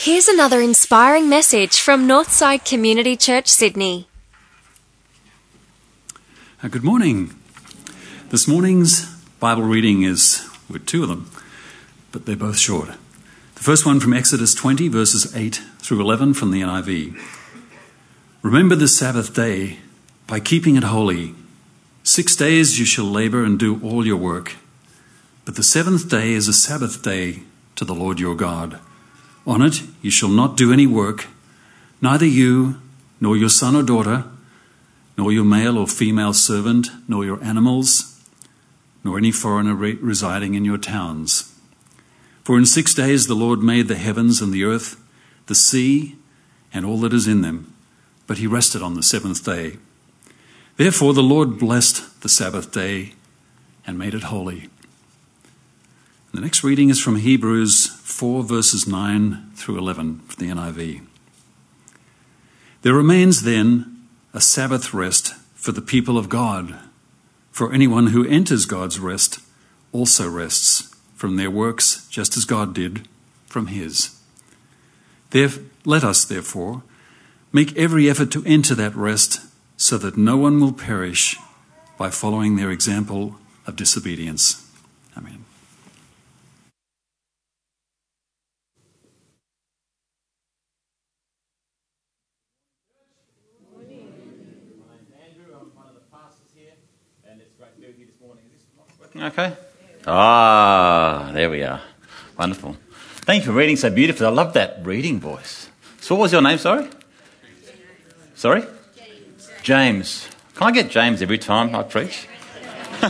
Here's another inspiring message from Northside Community Church, Sydney. Uh, Good morning. This morning's Bible reading is with two of them, but they're both short. The first one from Exodus 20, verses 8 through 11 from the NIV. Remember the Sabbath day by keeping it holy. Six days you shall labor and do all your work, but the seventh day is a Sabbath day to the Lord your God. On it you shall not do any work, neither you, nor your son or daughter, nor your male or female servant, nor your animals, nor any foreigner re- residing in your towns. For in six days the Lord made the heavens and the earth, the sea, and all that is in them, but he rested on the seventh day. Therefore the Lord blessed the Sabbath day and made it holy. The next reading is from Hebrews 4, verses 9 through 11 from the NIV. There remains then a Sabbath rest for the people of God. For anyone who enters God's rest also rests from their works, just as God did from his. Let us, therefore, make every effort to enter that rest so that no one will perish by following their example of disobedience. Amen. Andrew, I'm one of the pastors here, and it's great to be with you this morning. Is this working okay? Ah, there we are. Wonderful. Thank you for reading so beautifully. I love that reading voice. So, what was your name, sorry? Sorry? James. James. Can I get James every time I preach?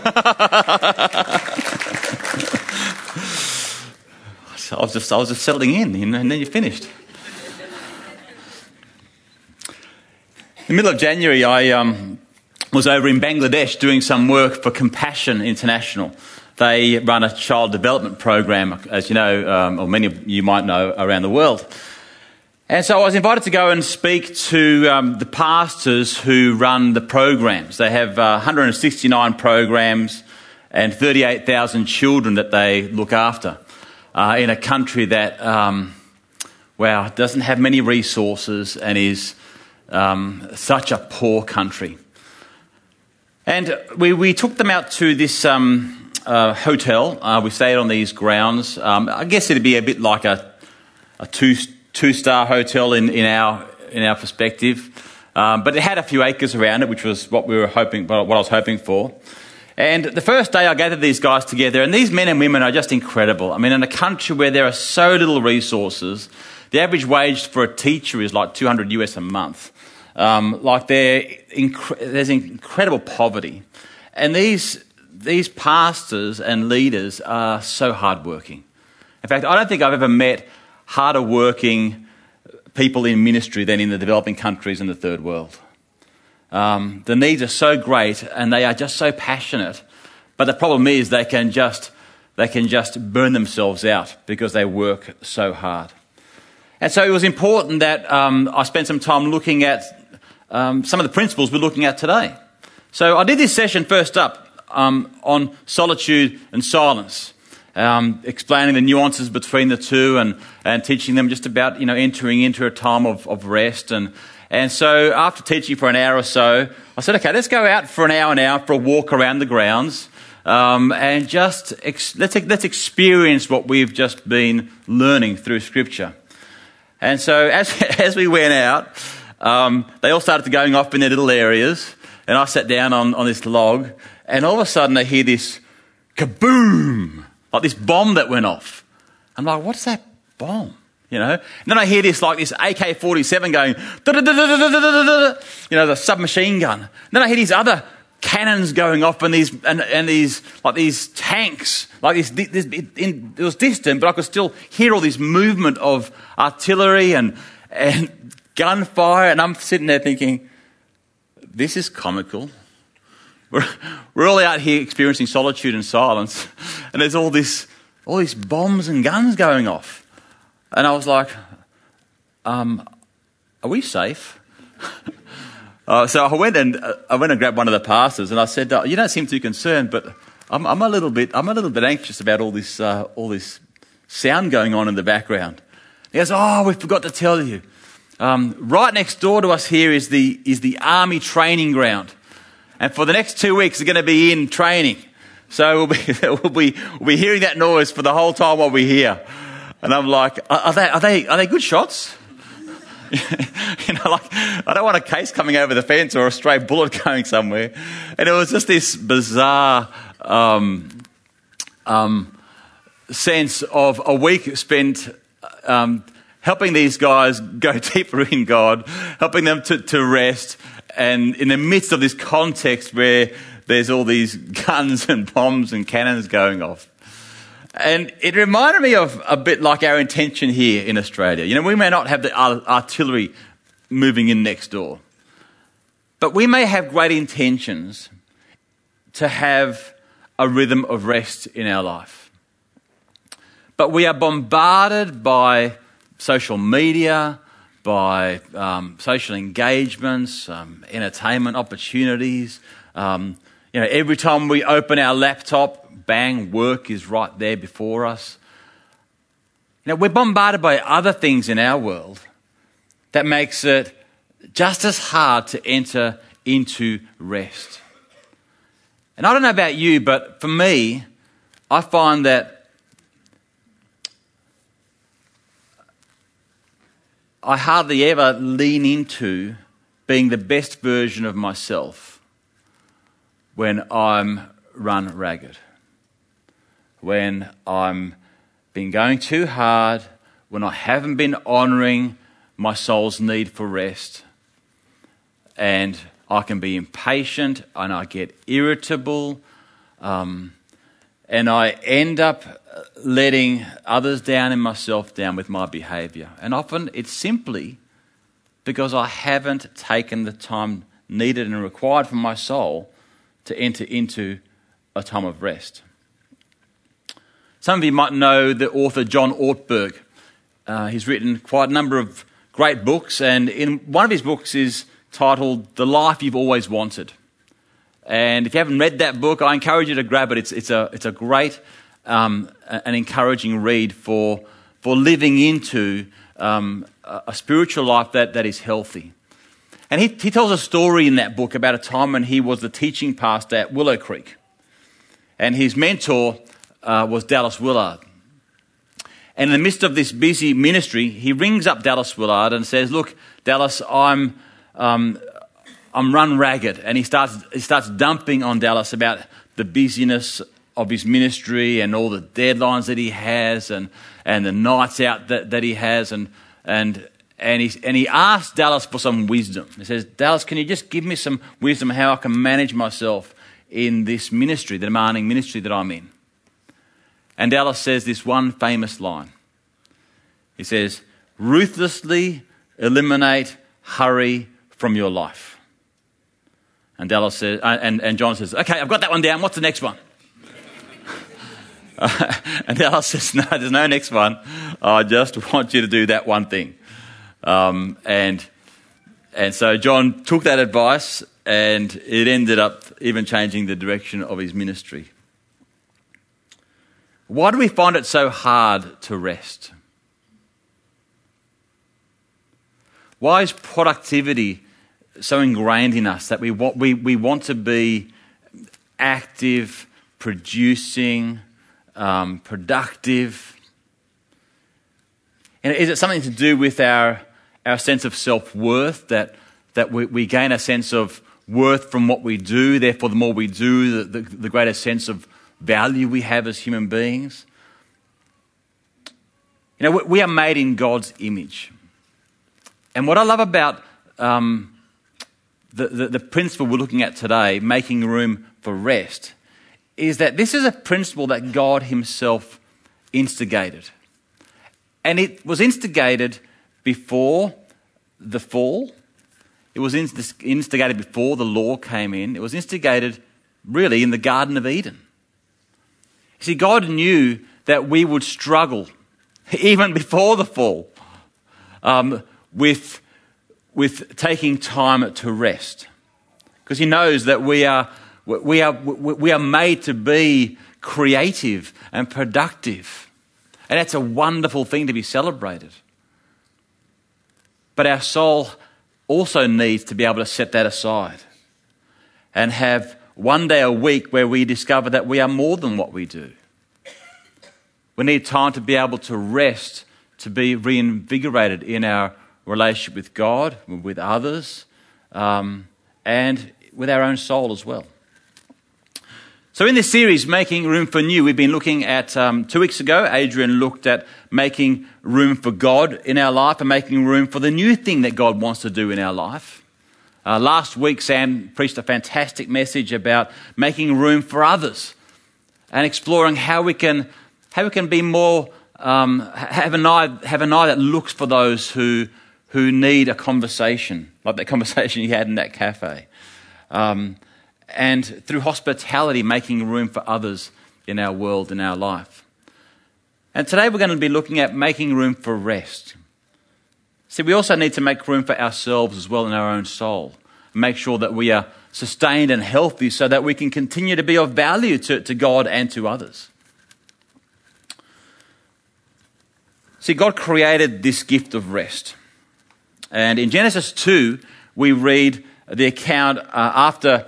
I was just, I was just settling in, and then you finished. In the middle of January, I um, was over in Bangladesh doing some work for Compassion International. They run a child development program, as you know, um, or many of you might know, around the world. And so I was invited to go and speak to um, the pastors who run the programs. They have uh, 169 programs and 38,000 children that they look after uh, in a country that, um, wow, doesn't have many resources and is um, such a poor country. And we, we took them out to this um, uh, hotel. Uh, we stayed on these grounds. Um, I guess it'd be a bit like a, a two, two star hotel in, in, our, in our perspective. Um, but it had a few acres around it, which was what we were hoping, what I was hoping for. And the first day I gathered these guys together, and these men and women are just incredible. I mean, in a country where there are so little resources, the average wage for a teacher is like 200 US a month. Um, like there's incredible poverty. And these, these pastors and leaders are so hardworking. In fact, I don't think I've ever met harder working people in ministry than in the developing countries in the third world. Um, the needs are so great and they are just so passionate. But the problem is they can just, they can just burn themselves out because they work so hard. And so it was important that um, I spent some time looking at um, some of the principles we're looking at today. So I did this session first up um, on solitude and silence, um, explaining the nuances between the two and, and teaching them just about you know entering into a time of, of rest. And, and so after teaching for an hour or so, I said, okay, let's go out for an hour now for a walk around the grounds. Um, and just ex- let's, let's experience what we've just been learning through Scripture. And so as, as we went out, um, they all started going off in their little areas, and I sat down on, on this log, and all of a sudden I hear this kaboom, like this bomb that went off. I'm like, what's that bomb? You know? And then I hear this like this AK-47 going, you know, the submachine gun. And then I hear these other cannons going off and these and, and these like these tanks like this, this in, it was distant but i could still hear all this movement of artillery and and gunfire and i'm sitting there thinking this is comical we're, we're all out here experiencing solitude and silence and there's all this all these bombs and guns going off and i was like um, are we safe Uh, so I went and uh, I went and grabbed one of the pastors, and I said, uh, "You don't seem too concerned, but I'm, I'm, a little bit I'm a little bit anxious about all this uh, all this sound going on in the background." He goes, Oh, we forgot to tell you. Um, right next door to us here is the, is the army training ground. And for the next two weeks, they're going to be in training. So we'll be, we'll, be, we'll be hearing that noise for the whole time while we're here. And I'm like, are, they, are, they, are they good shots? you know, like, I don't want a case coming over the fence or a stray bullet going somewhere. And it was just this bizarre um, um, sense of a week spent um, helping these guys go deeper in God, helping them to, to rest, and in the midst of this context where there's all these guns and bombs and cannons going off. And it reminded me of a bit like our intention here in Australia. You know, we may not have the artillery moving in next door, but we may have great intentions to have a rhythm of rest in our life. But we are bombarded by social media, by um, social engagements, um, entertainment opportunities. Um, you know, every time we open our laptop, bang, work is right there before us. You know, we're bombarded by other things in our world that makes it just as hard to enter into rest. And I don't know about you, but for me, I find that I hardly ever lean into being the best version of myself when I'm run ragged when I'm been going too hard, when I haven't been honoring my soul's need for rest. And I can be impatient and I get irritable. Um, and I end up letting others down and myself down with my behavior. And often it's simply because I haven't taken the time needed and required for my soul to enter into a time of rest. Some of you might know the author John Ortberg. Uh, he's written quite a number of great books, and in one of his books is titled The Life You've Always Wanted. And if you haven't read that book, I encourage you to grab it. It's, it's, a, it's a great um, an encouraging read for, for living into um, a spiritual life that, that is healthy. And he, he tells a story in that book about a time when he was the teaching pastor at Willow Creek. And his mentor uh, was Dallas Willard. And in the midst of this busy ministry, he rings up Dallas Willard and says, Look, Dallas, I'm, um, I'm run ragged. And he starts, he starts dumping on Dallas about the busyness of his ministry and all the deadlines that he has and, and the nights out that, that he has. And, and, and, he, and he asks Dallas for some wisdom. He says, Dallas, can you just give me some wisdom how I can manage myself in this ministry, the demanding ministry that I'm in? And Dallas says this one famous line. He says, ruthlessly eliminate hurry from your life. And Dallas says, uh, and, and John says, okay, I've got that one down. What's the next one? uh, and Dallas says, no, there's no next one. I just want you to do that one thing. Um, and, and so John took that advice and it ended up even changing the direction of his ministry. Why do we find it so hard to rest? Why is productivity so ingrained in us that we want, we, we want to be active, producing, um, productive? And is it something to do with our, our sense of self worth that, that we, we gain a sense of worth from what we do? Therefore, the more we do, the, the, the greater sense of value we have as human beings. You know, we are made in God's image. And what I love about um, the, the, the principle we're looking at today, making room for rest, is that this is a principle that God Himself instigated. And it was instigated before the fall. It was instigated before the law came in. It was instigated really in the Garden of Eden. See, God knew that we would struggle, even before the fall, um, with, with taking time to rest. Because He knows that we are, we, are, we are made to be creative and productive. And that's a wonderful thing to be celebrated. but our soul also needs to be able to set that aside and have one day a week where we discover that we are more than what we do. We need time to be able to rest, to be reinvigorated in our relationship with God, with others, um, and with our own soul as well. So, in this series, Making Room for New, we've been looking at, um, two weeks ago, Adrian looked at making room for God in our life and making room for the new thing that God wants to do in our life. Uh, last week, Sam preached a fantastic message about making room for others and exploring how we can, how we can be more, um, have, an eye, have an eye that looks for those who, who need a conversation, like that conversation you had in that cafe. Um, and through hospitality, making room for others in our world, in our life. And today we're going to be looking at making room for rest. See, we also need to make room for ourselves as well in our own soul. Make sure that we are sustained and healthy so that we can continue to be of value to, to God and to others. See, God created this gift of rest. And in Genesis 2, we read the account uh, after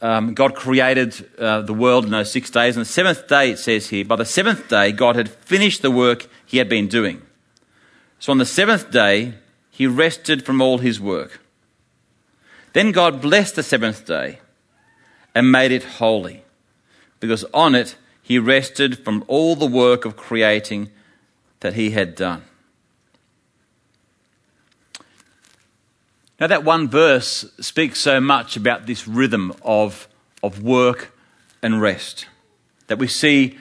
um, God created uh, the world in those six days. And the seventh day, it says here, by the seventh day, God had finished the work he had been doing. So on the seventh day, he rested from all his work. Then God blessed the seventh day and made it holy, because on it he rested from all the work of creating that he had done. Now, that one verse speaks so much about this rhythm of, of work and rest that we see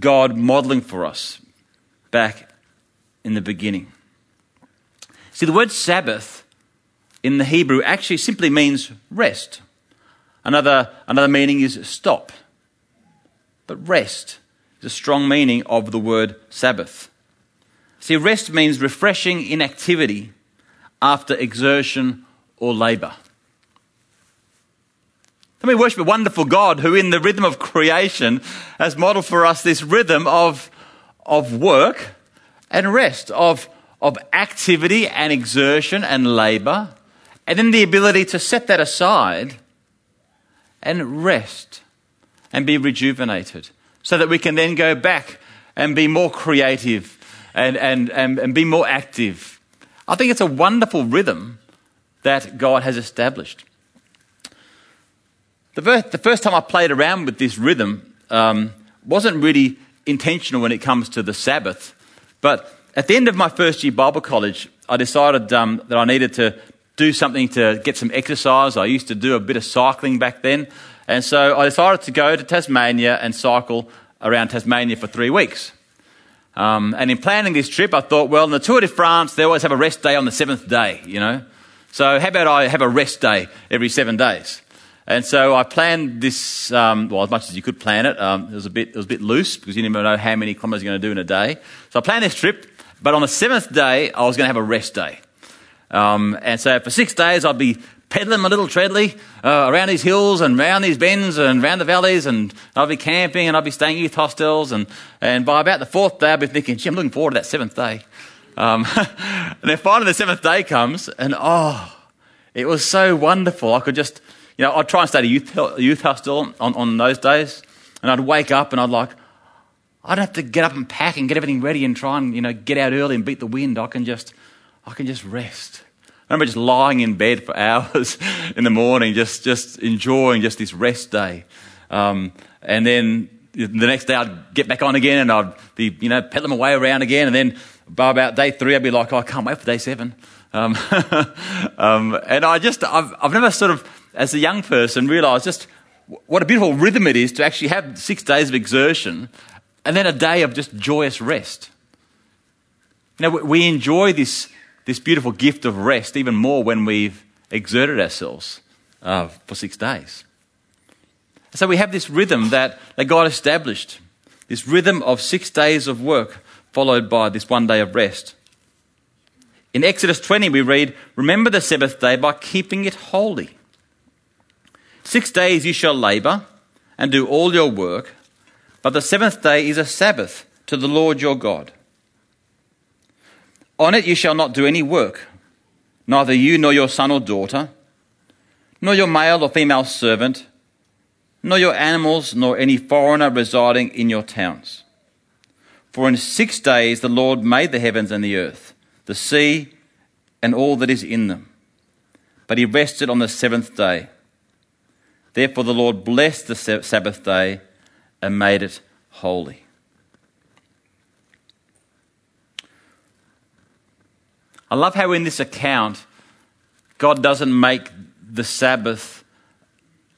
God modeling for us back in the beginning. See, the word Sabbath in the Hebrew actually simply means rest. Another, another meaning is stop. But rest is a strong meaning of the word Sabbath. See, rest means refreshing inactivity after exertion or labour. Then we worship a wonderful God who, in the rhythm of creation, has modeled for us this rhythm of, of work and rest, of, of activity and exertion and labour, and then the ability to set that aside and rest and be rejuvenated so that we can then go back and be more creative and, and, and, and be more active I think it's a wonderful rhythm that God has established. The first, the first time I played around with this rhythm um, wasn't really intentional when it comes to the Sabbath, but at the end of my first year Bible college, I decided um, that I needed to do something to get some exercise. I used to do a bit of cycling back then, and so I decided to go to Tasmania and cycle around Tasmania for three weeks. Um, and in planning this trip, I thought, well, in the Tour de France, they always have a rest day on the seventh day, you know. So how about I have a rest day every seven days? And so I planned this, um, well, as much as you could plan it. Um, it, was a bit, it was a bit loose because you didn't even know how many kilometres you're going to do in a day. So I planned this trip, but on the seventh day, I was going to have a rest day. Um, and so for six days, I'd be pedaling my little treadly uh, around these hills and around these bends and around the valleys, and I'll be camping and I'll be staying youth hostels. And, and by about the fourth day, I'll be thinking, gee, I'm looking forward to that seventh day. Um, and then finally, the seventh day comes, and oh, it was so wonderful. I could just, you know, I'd try and stay at a youth, youth hostel on, on those days, and I'd wake up and I'd like, I don't have to get up and pack and get everything ready and try and, you know, get out early and beat the wind. I can just, I can just rest. I remember just lying in bed for hours in the morning, just, just enjoying just this rest day. Um, and then the next day I'd get back on again and I'd be, you know, pedaling my way around again. And then by about day three, I'd be like, oh, I can't wait for day seven. Um, um, and I just, I've, I've never sort of, as a young person, realised just what a beautiful rhythm it is to actually have six days of exertion and then a day of just joyous rest. You know, we enjoy this this beautiful gift of rest even more when we've exerted ourselves uh, for six days. So we have this rhythm that, that God established, this rhythm of six days of work followed by this one day of rest. In Exodus 20, we read, Remember the Sabbath day by keeping it holy. Six days you shall labor and do all your work, but the seventh day is a Sabbath to the Lord your God. On it you shall not do any work, neither you nor your son or daughter, nor your male or female servant, nor your animals, nor any foreigner residing in your towns. For in six days the Lord made the heavens and the earth, the sea, and all that is in them. But he rested on the seventh day. Therefore the Lord blessed the Sabbath day and made it holy. I love how in this account, God doesn't make the Sabbath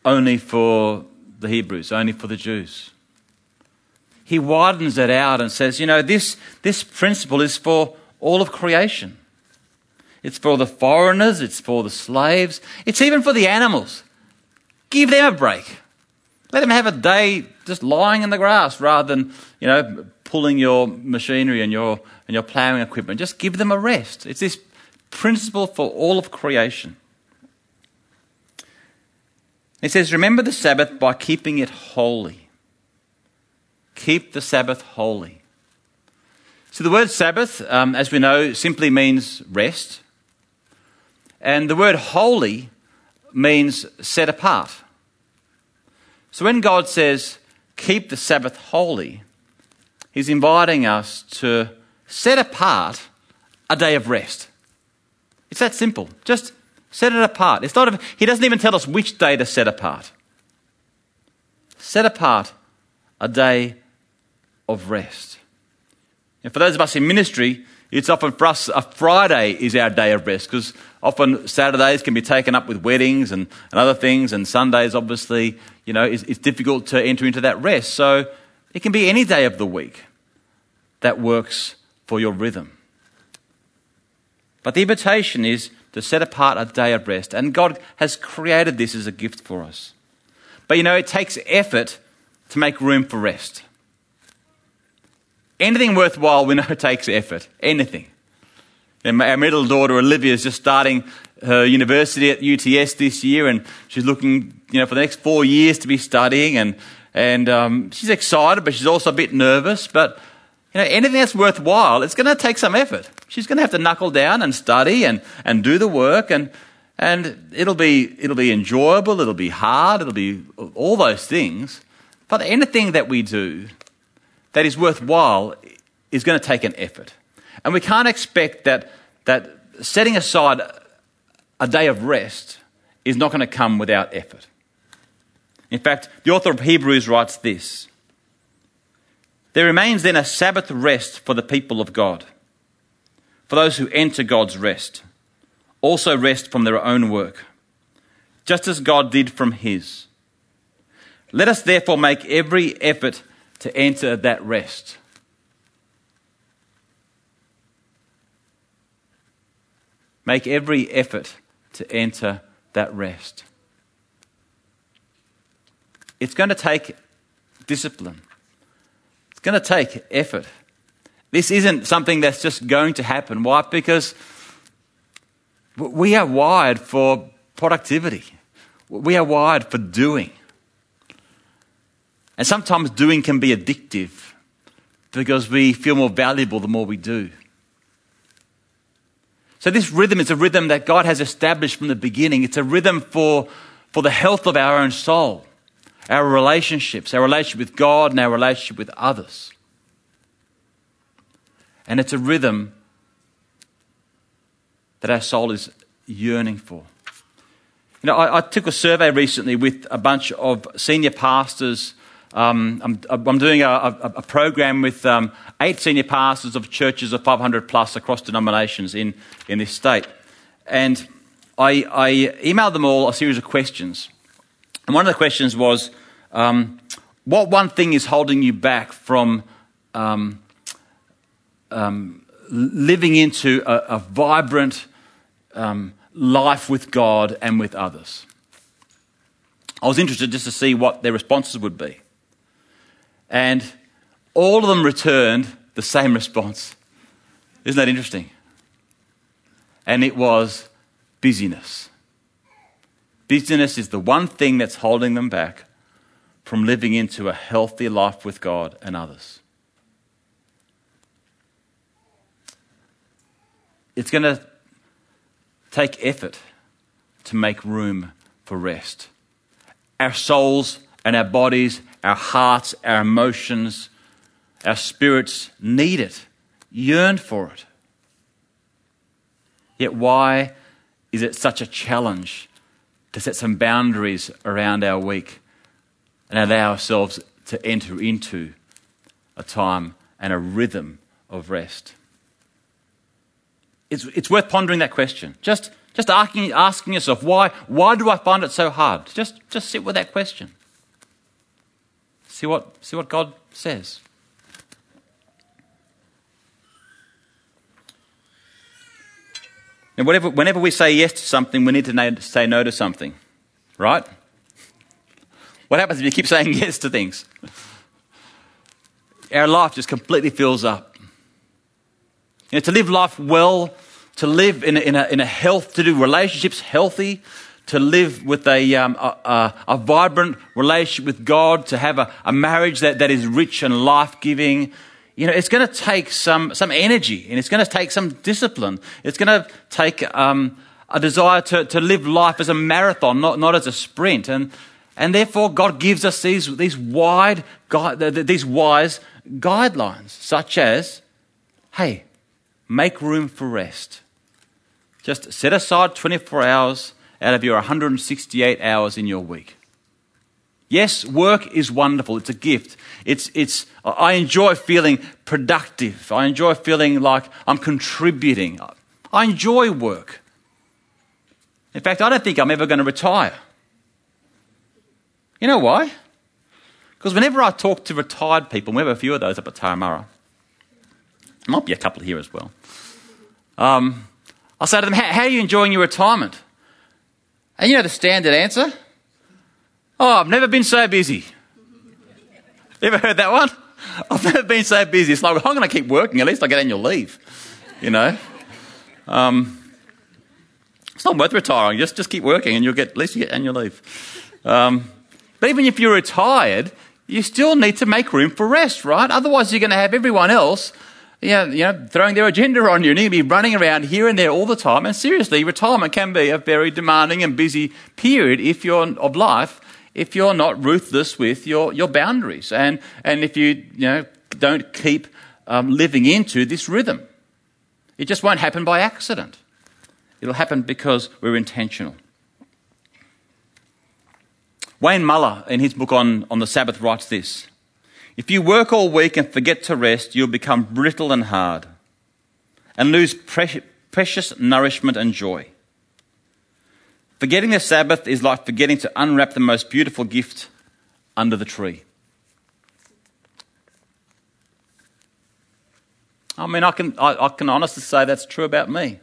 only for the Hebrews, only for the Jews. He widens it out and says, you know, this, this principle is for all of creation. It's for the foreigners, it's for the slaves, it's even for the animals. Give them a break. Let them have a day just lying in the grass rather than, you know, pulling your machinery and your, and your ploughing equipment. Just give them a rest. It's this principle for all of creation. It says, Remember the Sabbath by keeping it holy. Keep the Sabbath holy. So the word Sabbath, um, as we know, simply means rest. And the word holy means set apart. So when God says, keep the Sabbath holy, He's inviting us to set apart a day of rest. It's that simple. Just set it apart. It's not a, he doesn't even tell us which day to set apart. Set apart a day of rest. And for those of us in ministry, it's often for us, a Friday is our day of rest because often Saturdays can be taken up with weddings and, and other things, and Sundays, obviously, you know, it's, it's difficult to enter into that rest. So it can be any day of the week that works for your rhythm. But the invitation is to set apart a day of rest, and God has created this as a gift for us. But you know, it takes effort to make room for rest. Anything worthwhile, we know takes effort. Anything. And our middle daughter, Olivia, is just starting her university at UTS this year, and she's looking, you know, for the next four years to be studying, and and um, she's excited, but she's also a bit nervous. But you know, anything that's worthwhile, it's going to take some effort. She's going to have to knuckle down and study and, and do the work, and and it'll be it'll be enjoyable, it'll be hard, it'll be all those things. But anything that we do that is worthwhile is going to take an effort. And we can't expect that, that setting aside a day of rest is not going to come without effort. In fact, the author of Hebrews writes this There remains then a Sabbath rest for the people of God, for those who enter God's rest, also rest from their own work, just as God did from his. Let us therefore make every effort to enter that rest. Make every effort to enter that rest. It's going to take discipline. It's going to take effort. This isn't something that's just going to happen. Why? Because we are wired for productivity. We are wired for doing. And sometimes doing can be addictive because we feel more valuable the more we do. So, this rhythm is a rhythm that God has established from the beginning. It's a rhythm for, for the health of our own soul, our relationships, our relationship with God, and our relationship with others. And it's a rhythm that our soul is yearning for. You know, I, I took a survey recently with a bunch of senior pastors um, I'm, I'm, doing a, a, a program with um, eight senior pastors of churches of 500 plus across denominations in, in this state. And I, I, emailed them all a series of questions. And one of the questions was um, what one thing is holding you back from um, um, living into a, a vibrant um, life with God and with others? I was interested just to see what their responses would be. And all of them returned the same response. Isn't that interesting? And it was busyness. Busyness is the one thing that's holding them back from living into a healthy life with God and others. It's going to take effort to make room for rest. Our souls and our bodies, our hearts, our emotions, our spirits need it, yearn for it. Yet, why is it such a challenge to set some boundaries around our week and allow ourselves to enter into a time and a rhythm of rest? It's, it's worth pondering that question. Just, just asking, asking yourself, why, why do I find it so hard? Just, just sit with that question. See what, see what God says. And whatever, whenever we say yes to something, we need to say no to something, right? What happens if you keep saying yes to things? Our life just completely fills up. You know, to live life well, to live in a, in a, in a health, to do relationships healthy, to live with a, um, a, a, vibrant relationship with God, to have a, a marriage that, that is rich and life giving. You know, it's going to take some, some energy and it's going to take some discipline. It's going to take um, a desire to, to live life as a marathon, not, not as a sprint. And, and therefore, God gives us these, these, wide, these wise guidelines, such as hey, make room for rest. Just set aside 24 hours out of your 168 hours in your week. Yes, work is wonderful. It's a gift. It's, it's, I enjoy feeling productive. I enjoy feeling like I'm contributing. I enjoy work. In fact, I don't think I'm ever going to retire. You know why? Because whenever I talk to retired people, we have a few of those up at Turramurra, might be a couple here as well. Um, I'll say to them, How are you enjoying your retirement? And you know the standard answer? Oh, I've never been so busy. Ever heard that one? I've never been so busy. It's like, I'm going to keep working. At least I get annual leave, you know? Um, it's not worth retiring. Just, just keep working and you'll get, at least you get annual leave. Um, but even if you're retired, you still need to make room for rest, right? Otherwise, you're going to have everyone else you know, you know, throwing their agenda on you. And going to be running around here and there all the time. And seriously, retirement can be a very demanding and busy period if you're of life, if you're not ruthless with your, your boundaries, and and if you you know don't keep um, living into this rhythm. It just won't happen by accident. It'll happen because we're intentional. Wayne Muller, in his book on, on the Sabbath, writes this if you work all week and forget to rest, you'll become brittle and hard and lose precious nourishment and joy. Forgetting the Sabbath is like forgetting to unwrap the most beautiful gift under the tree. I mean, I can, I, I, can honestly say that's true about me.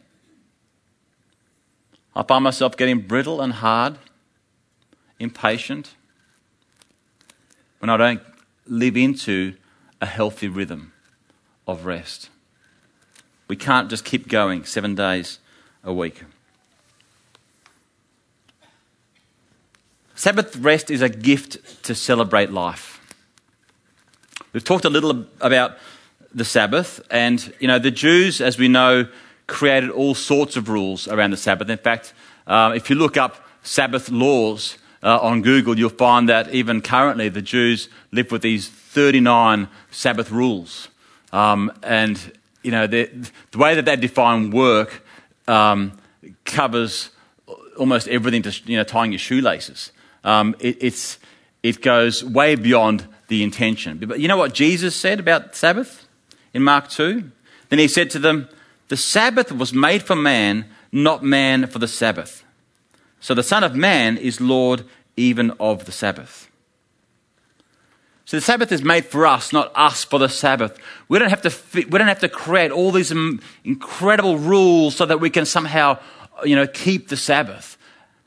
I find myself getting brittle and hard, impatient, when I don't live into a healthy rhythm of rest. We can't just keep going seven days a week. Sabbath rest is a gift to celebrate life. We've talked a little about the Sabbath, and you know the Jews, as we know, created all sorts of rules around the Sabbath. In fact, uh, if you look up Sabbath laws, uh, on Google, you'll find that even currently the Jews live with these 39 Sabbath rules. Um, and, you know, the, the, way that they define work um, covers almost everything to, you know, tying your shoelaces. Um, it, it's, it goes way beyond the intention. But you know what Jesus said about Sabbath in Mark 2? Then he said to them, The Sabbath was made for man, not man for the Sabbath. So the Son of Man is Lord even of the Sabbath. So the Sabbath is made for us, not us for the Sabbath. We don't have to, we don't have to create all these incredible rules so that we can somehow, you know, keep the Sabbath.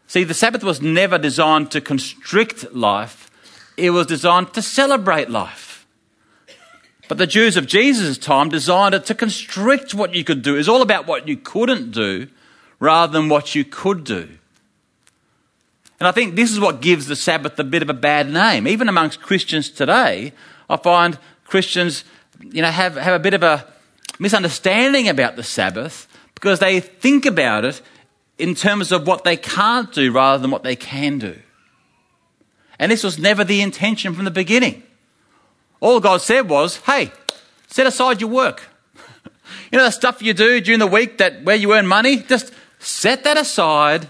See, the Sabbath was never designed to constrict life. It was designed to celebrate life. But the Jews of Jesus' time designed it to constrict what you could do. It's all about what you couldn't do rather than what you could do. And I think this is what gives the Sabbath a bit of a bad name. Even amongst Christians today, I find Christians, you know, have, have a bit of a misunderstanding about the Sabbath because they think about it in terms of what they can't do rather than what they can do. And this was never the intention from the beginning. All God said was, hey, set aside your work. you know the stuff you do during the week that where you earn money? Just set that aside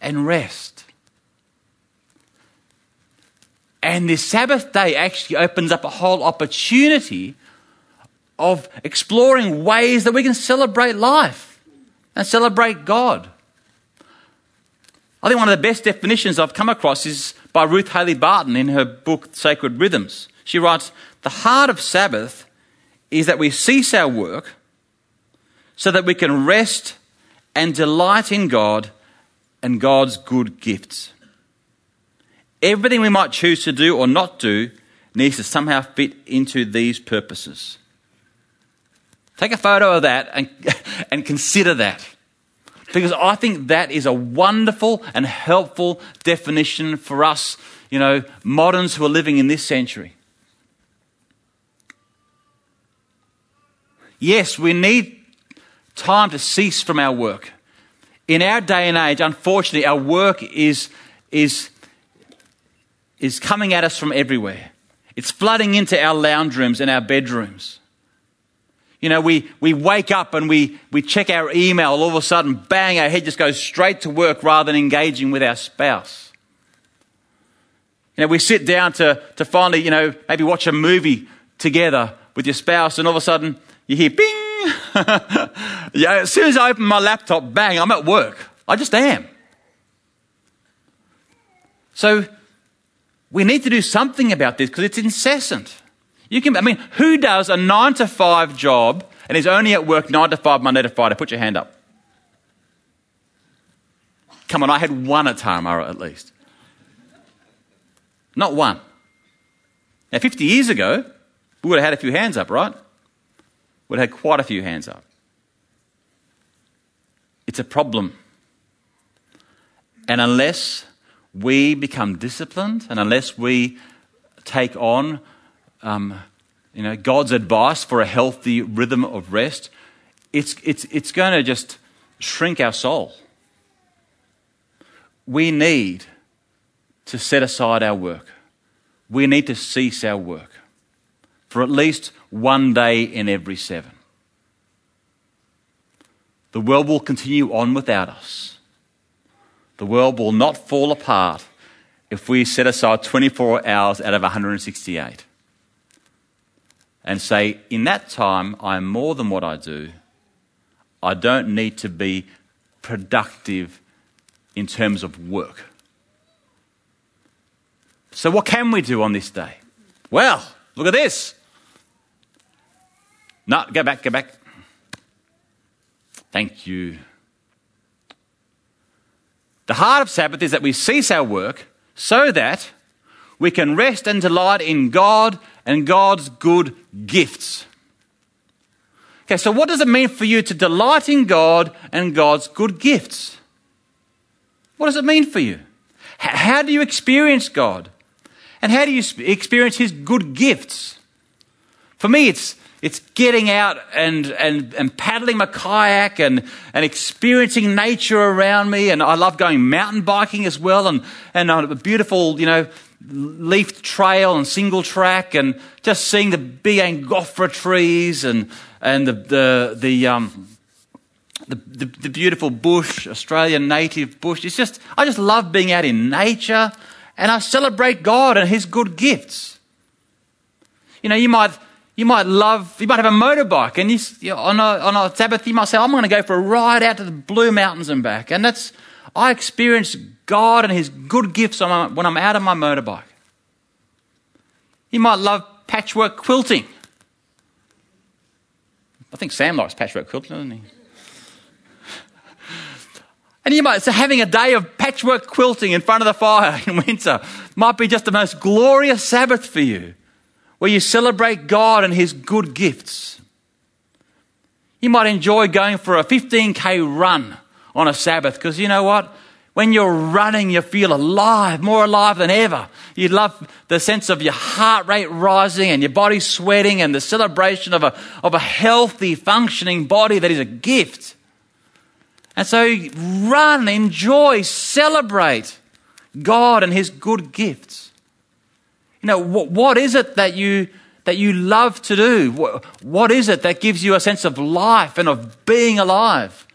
and rest. And this Sabbath day actually opens up a whole opportunity of exploring ways that we can celebrate life and celebrate God. I think one of the best definitions I've come across is by Ruth Haley Barton in her book Sacred Rhythms. She writes The heart of Sabbath is that we cease our work so that we can rest and delight in God and God's good gifts. Everything we might choose to do or not do needs to somehow fit into these purposes. Take a photo of that and, and consider that. Because I think that is a wonderful and helpful definition for us, you know, moderns who are living in this century. Yes, we need time to cease from our work. In our day and age, unfortunately, our work is, is, is coming at us from everywhere. It's flooding into our lounge rooms and our bedrooms. You know, we, we wake up and we, we check our email, all of a sudden, bang, our head just goes straight to work rather than engaging with our spouse. You know, we sit down to, to finally, you know, maybe watch a movie together with your spouse, and all of a sudden, you hear bing. yeah, as soon as I open my laptop, bang, I'm at work. I just am. So we need to do something about this because it's incessant. You can, I mean, who does a nine to five job and is only at work nine to five, Monday to Friday? Put your hand up. Come on, I had one at Turramurra at least. Not one. Now, 50 years ago, we would have had a few hands up, right? We would have had quite a few hands up. It's a problem. And unless we become disciplined and unless we take on um, you know, God's advice for a healthy rhythm of rest, it's, it's, it's going to just shrink our soul. We need to set aside our work. We need to cease our work for at least one day in every seven. The world will continue on without us. The world will not fall apart if we set aside 24 hours out of 168 and say, In that time, I am more than what I do. I don't need to be productive in terms of work. So, what can we do on this day? Well, look at this. No, go back, go back. Thank you. The heart of Sabbath is that we cease our work so that we can rest and delight in God and God's good gifts. Okay, so what does it mean for you to delight in God and God's good gifts? What does it mean for you? How do you experience God? And how do you experience His good gifts? For me, it's, it's getting out and, and, and paddling my kayak and, and experiencing nature around me. And I love going mountain biking as well and, and on a beautiful, you know, leafed trail and single track and just seeing the big angophora trees and, and the, the, the, um, the, the, the, beautiful bush, Australian native bush. It's just, I just love being out in nature and I celebrate God and His good gifts. You know, you might, you might love, you might have a motorbike and you, on, a, on a Sabbath you might say, I'm going to go for a ride out to the Blue Mountains and back. And that's, I experience God and His good gifts when I'm out on my motorbike. You might love patchwork quilting. I think Sam likes patchwork quilting, doesn't he? And you might, so having a day of patchwork quilting in front of the fire in winter might be just the most glorious Sabbath for you, where you celebrate God and His good gifts. You might enjoy going for a 15k run on a Sabbath because you know what? When you're running, you feel alive, more alive than ever. You love the sense of your heart rate rising and your body sweating and the celebration of a, of a healthy, functioning body that is a gift. And so run, enjoy, celebrate God and His good gifts. Know, what, what is it that you, that you love to do? What, what is it that gives you a sense of life and of being alive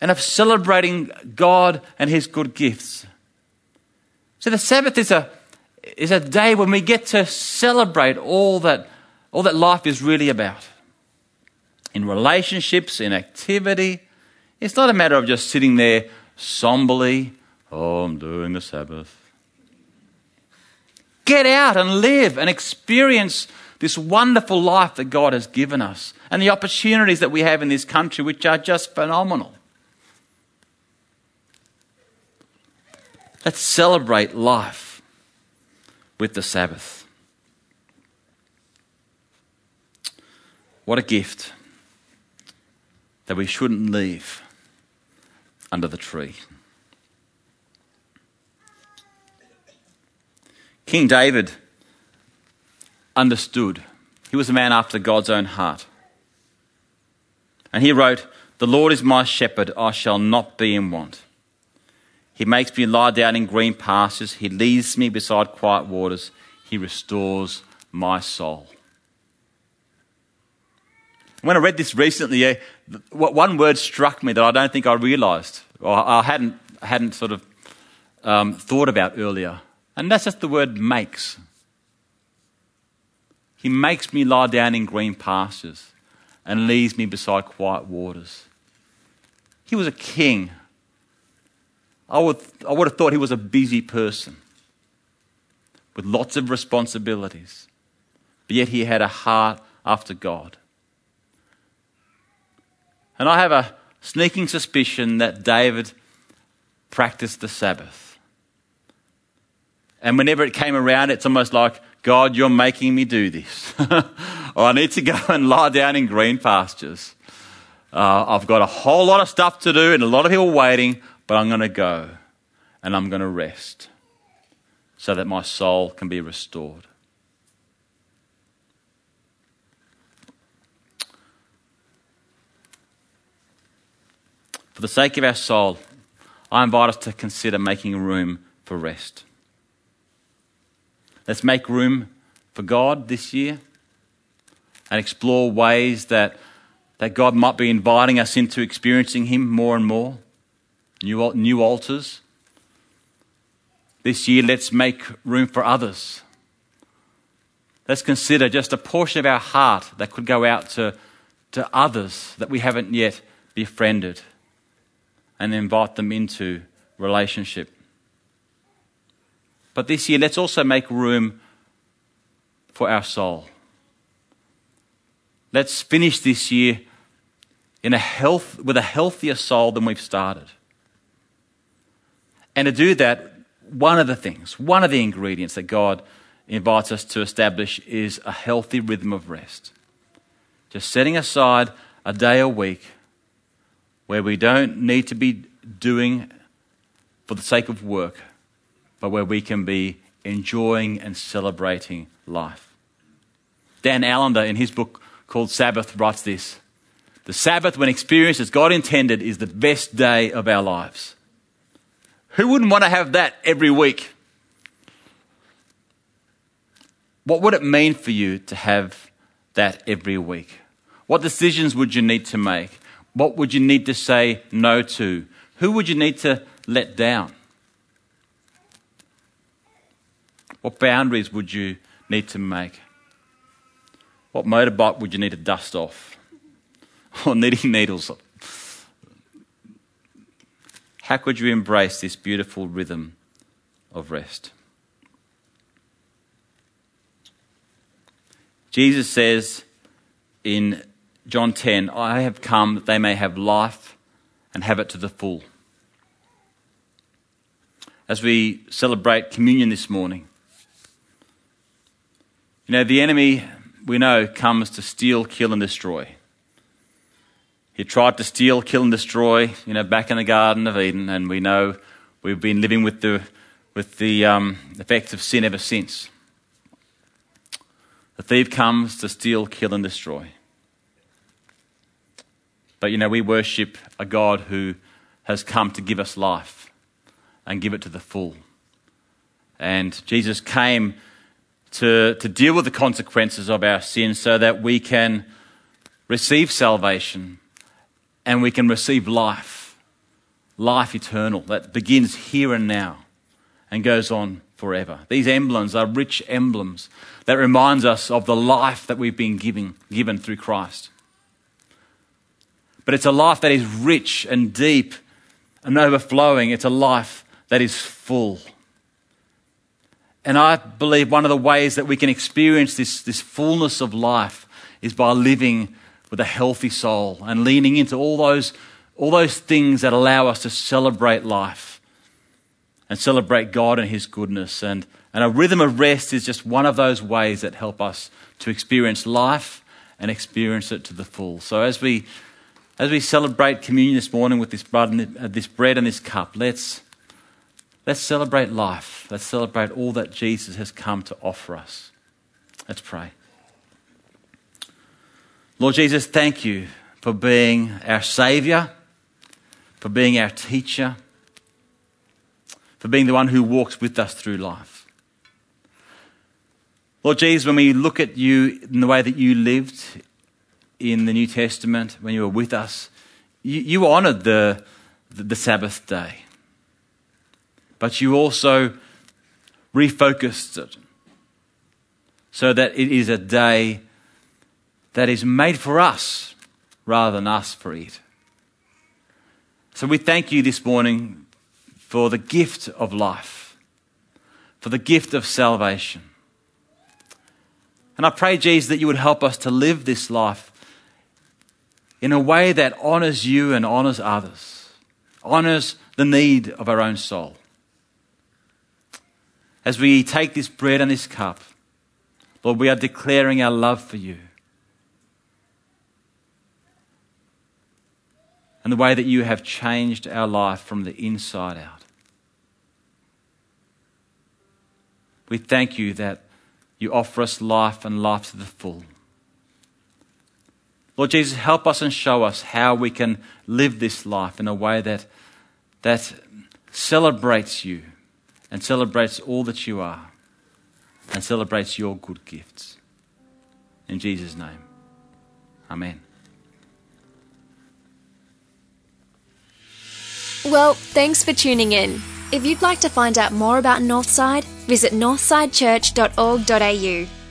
and of celebrating God and His good gifts? So the Sabbath is a, is a day when we get to celebrate all that, all that life is really about. In relationships, in activity. It's not a matter of just sitting there somberly, oh, I'm doing the Sabbath. Get out and live and experience this wonderful life that God has given us and the opportunities that we have in this country, which are just phenomenal. Let's celebrate life with the Sabbath. What a gift that we shouldn't leave under the tree. King David understood. He was a man after God's own heart. And he wrote, The Lord is my shepherd, I shall not be in want. He makes me lie down in green pastures. He leads me beside quiet waters. He restores my soul. When I read this recently, uh, one word struck me that I don't think I realised, or I hadn't, hadn't sort of um, thought about earlier. And that's just the word makes. He makes me lie down in green pastures and leads me beside quiet waters. He was a king I would, I would have thought he was a busy person with lots of responsibilities, but yet he had a heart after God. And I have a sneaking suspicion that David practiced the Sabbath. And whenever it came around, it's almost like, God, you're making me do this. or I need to go and lie down in green pastures. Uh, I've got a whole lot of stuff to do and a lot of people waiting but I'm going to go and I'm going to rest so that my soul can be restored. For the sake of our soul, I invite us to consider making room for rest. Let's make room for God this year and explore ways that, that God might be inviting us into experiencing Him more and more new, new altars. This year, let's make room for others. Let's consider just a portion of our heart that could go out to, to others that we haven't yet befriended and invite them into relationship. But this year, let's also make room for our soul. Let's finish this year in a health, with a healthier soul than we've started. And to do that, one of the things, one of the ingredients that God invites us to establish is a healthy rhythm of rest. Just setting aside a day a week where we don't need to be doing for the sake of work, but where we can be enjoying and celebrating life. Dan Allender, in his book called Sabbath, writes this The Sabbath, when experienced as God intended, is the best day of our lives. Who wouldn't want to have that every week? What would it mean for you to have that every week? What decisions would you need to make? What would you need to say no to? Who would you need to let down? What boundaries would you need to make? What motorbike would you need to dust off? Or knitting needles how could you embrace this beautiful rhythm of rest? Jesus says in John 10, I have come that they may have life and have it to the full. As we celebrate communion this morning, you know, the enemy, we know, comes to steal, kill, and destroy. He tried to steal, kill, and destroy, you know, back in the Garden of Eden, and we know we've been living with the, with the um, effects of sin ever since. The thief comes to steal, kill, and destroy. But you know, we worship a God who has come to give us life and give it to the full. And Jesus came to, to deal with the consequences of our sin so that we can receive salvation and we can receive life, life eternal that begins here and now and goes on forever. These emblems are rich emblems that reminds us of the life that we've been giving, given through Christ. But it's a life that is rich and deep and overflowing. It's a life that is full. And I believe one of the ways that we can experience this, this fullness of life is by living with a healthy soul and leaning into all those, all those things that allow us to celebrate life and celebrate God and His goodness. And, and a rhythm of rest is just one of those ways that help us to experience life and experience it to the full. So as we, as we celebrate communion this morning with this bread and, uh, this bread and this cup, let's, let's celebrate life. Let's celebrate all that Jesus has come to offer us. Let's pray. Lord Jesus, thank you for being our Saviour, for being our teacher, for being the one who walks with us through life. Lord Jesus, when we look at you in the way that you lived in the New Testament, when you were with us, you, you honoured the, the, the Sabbath day. But you also refocused it so that it is a day that is made for us rather than us for it. So we thank you this morning for the gift of life, for the gift of salvation. And I pray, Jesus, that you would help us to live this life in a way that honours you and honours others, honours the need of our own soul. As we take this bread and this cup, Lord, we are declaring our love for you. and the way that you have changed our life from the inside out. We thank you that you offer us life and life to the full. Lord Jesus, help us and show us how we can live this life in a way that, that celebrates you and celebrates all that you are and celebrates your good gifts. In Jesus' name, Amen. Well, thanks for tuning in. If you'd like to find out more about Northside, visit northsidechurch.org.au.